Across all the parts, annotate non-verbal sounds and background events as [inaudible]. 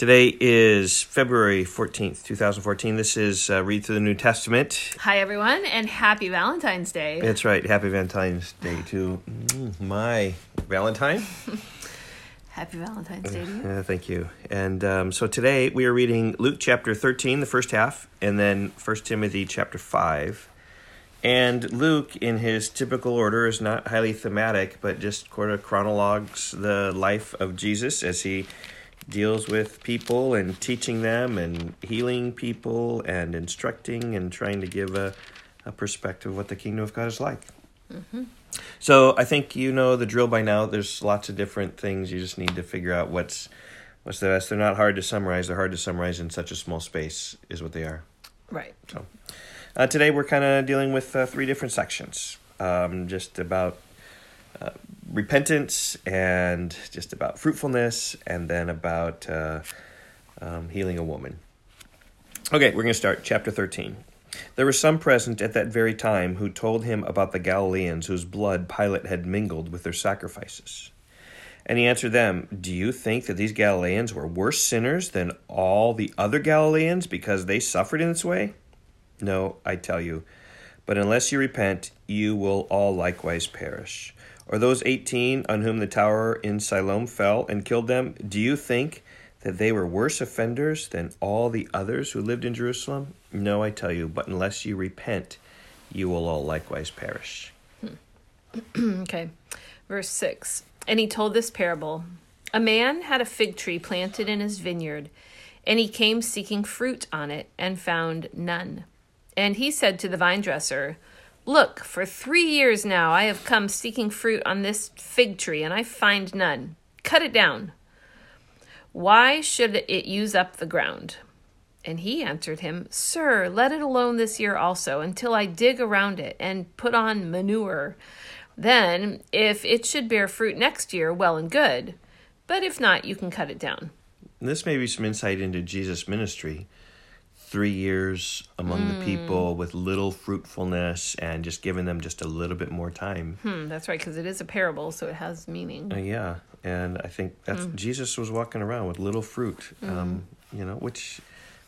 Today is February 14th, 2014. This is uh, Read Through the New Testament. Hi, everyone, and happy Valentine's Day. That's right. Happy Valentine's Day to my Valentine. [laughs] happy Valentine's Day to you. Uh, thank you. And um, so today we are reading Luke chapter 13, the first half, and then 1 Timothy chapter 5. And Luke, in his typical order, is not highly thematic, but just sort of chronologues the life of Jesus as he deals with people and teaching them and healing people and instructing and trying to give a, a perspective of what the kingdom of God is like. Mm-hmm. So I think you know the drill by now. There's lots of different things. You just need to figure out what's what's the best. They're not hard to summarize. They're hard to summarize in such a small space, is what they are. Right. So uh, today we're kind of dealing with uh, three different sections, um, just about uh, repentance and just about fruitfulness, and then about uh, um, healing a woman. Okay, we're going to start chapter 13. There were some present at that very time who told him about the Galileans whose blood Pilate had mingled with their sacrifices. And he answered them, Do you think that these Galileans were worse sinners than all the other Galileans because they suffered in this way? No, I tell you. But unless you repent, you will all likewise perish. Or those 18 on whom the tower in Siloam fell and killed them, do you think that they were worse offenders than all the others who lived in Jerusalem? No, I tell you, but unless you repent, you will all likewise perish. Hmm. [clears throat] okay. Verse 6 And he told this parable A man had a fig tree planted in his vineyard, and he came seeking fruit on it, and found none. And he said to the vine dresser, Look, for three years now I have come seeking fruit on this fig tree, and I find none. Cut it down. Why should it use up the ground? And he answered him, Sir, let it alone this year also, until I dig around it and put on manure. Then, if it should bear fruit next year, well and good. But if not, you can cut it down. This may be some insight into Jesus' ministry three years among mm. the people with little fruitfulness and just giving them just a little bit more time. Hmm, that's right, because it is a parable, so it has meaning. Uh, yeah, and I think that's mm. Jesus was walking around with little fruit, mm. um, you know, which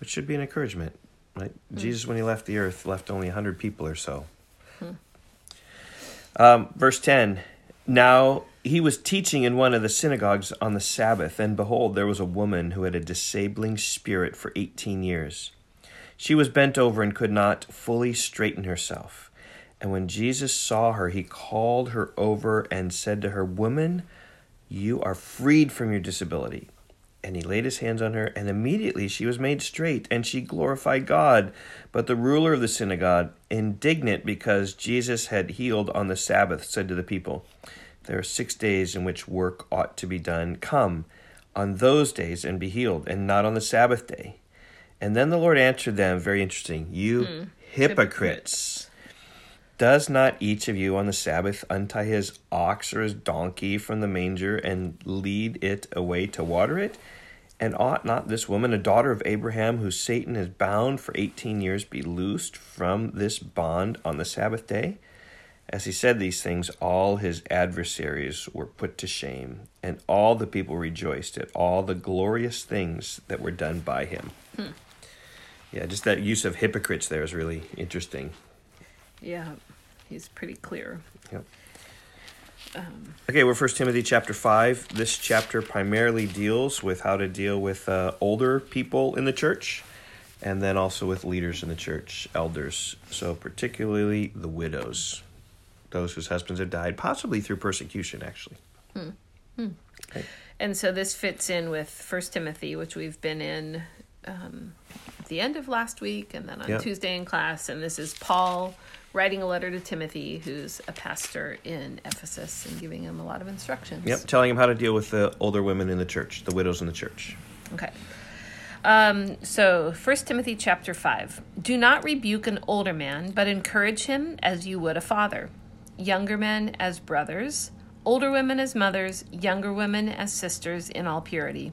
which should be an encouragement, right? Hmm. Jesus, when he left the earth, left only hundred people or so. Hmm. Um, verse ten. Now he was teaching in one of the synagogues on the Sabbath, and behold, there was a woman who had a disabling spirit for eighteen years. She was bent over and could not fully straighten herself. And when Jesus saw her, he called her over and said to her, Woman, you are freed from your disability. And he laid his hands on her, and immediately she was made straight, and she glorified God. But the ruler of the synagogue, indignant because Jesus had healed on the Sabbath, said to the people, There are six days in which work ought to be done. Come on those days and be healed, and not on the Sabbath day. And then the Lord answered them, very interesting, you mm, hypocrites. hypocrites. Does not each of you on the Sabbath untie his ox or his donkey from the manger and lead it away to water it? And ought not this woman, a daughter of Abraham, who Satan has bound for eighteen years, be loosed from this bond on the Sabbath day? As he said these things, all his adversaries were put to shame, and all the people rejoiced at all the glorious things that were done by him. Hmm. Yeah, just that use of hypocrites there is really interesting. Yeah, he's pretty clear. Yep. Um, okay, we're First Timothy chapter five. This chapter primarily deals with how to deal with uh, older people in the church, and then also with leaders in the church, elders. So particularly the widows, those whose husbands have died, possibly through persecution, actually. Hmm. Hmm. Okay. And so this fits in with First Timothy, which we've been in um, the end of last week and then on yep. Tuesday in class. And this is Paul writing a letter to Timothy, who's a pastor in Ephesus, and giving him a lot of instructions. Yep, telling him how to deal with the older women in the church, the widows in the church. Okay. Um, so, First Timothy chapter 5. Do not rebuke an older man, but encourage him as you would a father. Younger men as brothers, older women as mothers, younger women as sisters in all purity.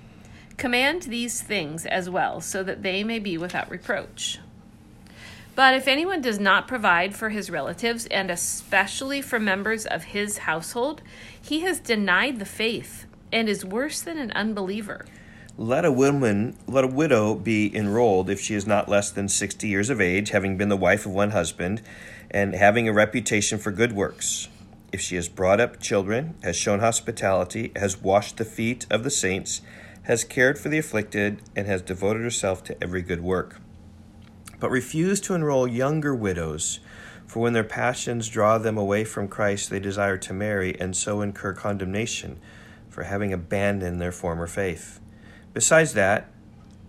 Command these things as well, so that they may be without reproach. But if anyone does not provide for his relatives, and especially for members of his household, he has denied the faith and is worse than an unbeliever. Let a woman, let a widow be enrolled if she is not less than sixty years of age, having been the wife of one husband, and having a reputation for good works. If she has brought up children, has shown hospitality, has washed the feet of the saints, has cared for the afflicted, and has devoted herself to every good work. But refuse to enroll younger widows, for when their passions draw them away from Christ, they desire to marry, and so incur condemnation for having abandoned their former faith. Besides that,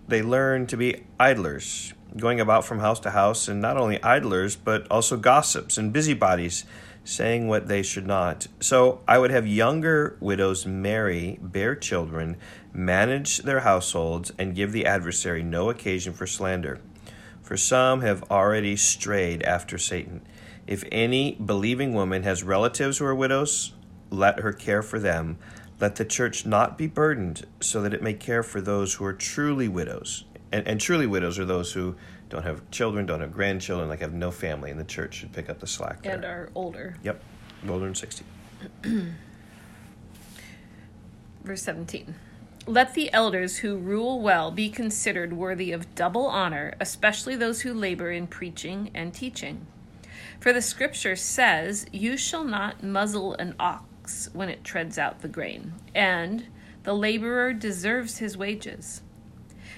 they learn to be idlers, going about from house to house, and not only idlers, but also gossips and busybodies, saying what they should not. So I would have younger widows marry, bear children, manage their households, and give the adversary no occasion for slander. For some have already strayed after Satan. If any believing woman has relatives who are widows, let her care for them let the church not be burdened so that it may care for those who are truly widows. And, and truly widows are those who don't have children, don't have grandchildren, like have no family, and the church should pick up the slack there. And are older. Yep, older than 60. [clears throat] Verse 17. Let the elders who rule well be considered worthy of double honor, especially those who labor in preaching and teaching. For the scripture says, You shall not muzzle an ox when it treads out the grain, and the laborer deserves his wages.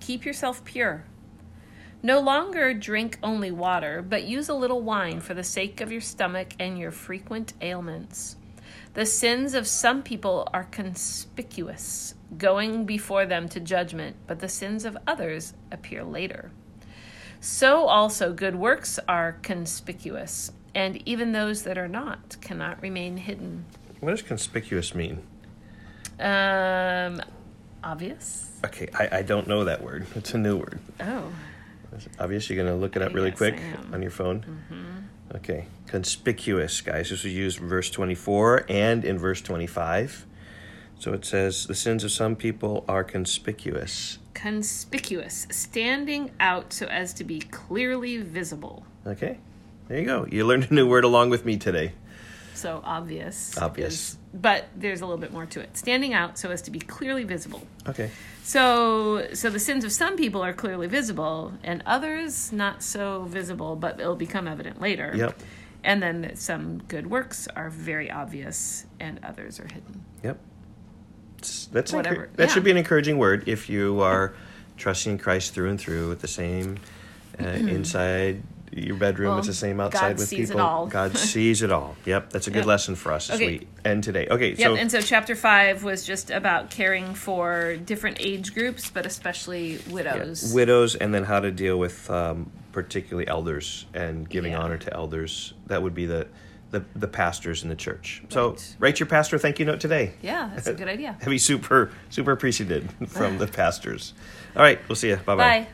Keep yourself pure. No longer drink only water, but use a little wine for the sake of your stomach and your frequent ailments. The sins of some people are conspicuous, going before them to judgment, but the sins of others appear later. So also good works are conspicuous, and even those that are not cannot remain hidden. What does conspicuous mean? Um, obvious. Okay, I, I don't know that word. It's a new word. Oh. Is it obvious? You're going to look it up really Yes, quick on your phone? Mm-hmm. Okay. Conspicuous, guys. This was used in verse 24 and in verse 25. So it says, The sins of some people are conspicuous. Conspicuous, standing out so as to be clearly visible. Okay. There you go. You learned a new word along with me today. So obvious. Obvious. is- but there's a little bit more to it. Standing out so as to be clearly visible. Okay. So so the sins of some people are clearly visible and others not so visible, but it'll become evident later. Yep. And then some good works are very obvious and others are hidden. Yep. That's Whatever. that Yeah. should be an encouraging word if you are trusting Christ through and through with the same uh, inside your bedroom. Well, it's the same outside God with sees it people. all. God [laughs] sees it all. Yep. That's a good Yep. lesson for us as Okay. we end today. Okay. Yep, So and so chapter five was just about caring for different age groups, but especially yeah, widows. widows, and then how to deal with um, particularly elders and giving Yeah. honor to elders. That would be the the, the pastors in the church. So write your pastor thank you note today. yeah, that's a good idea. [laughs] Be super super appreciated [laughs] from the pastors. All right. We'll see you. Bye-bye. Bye.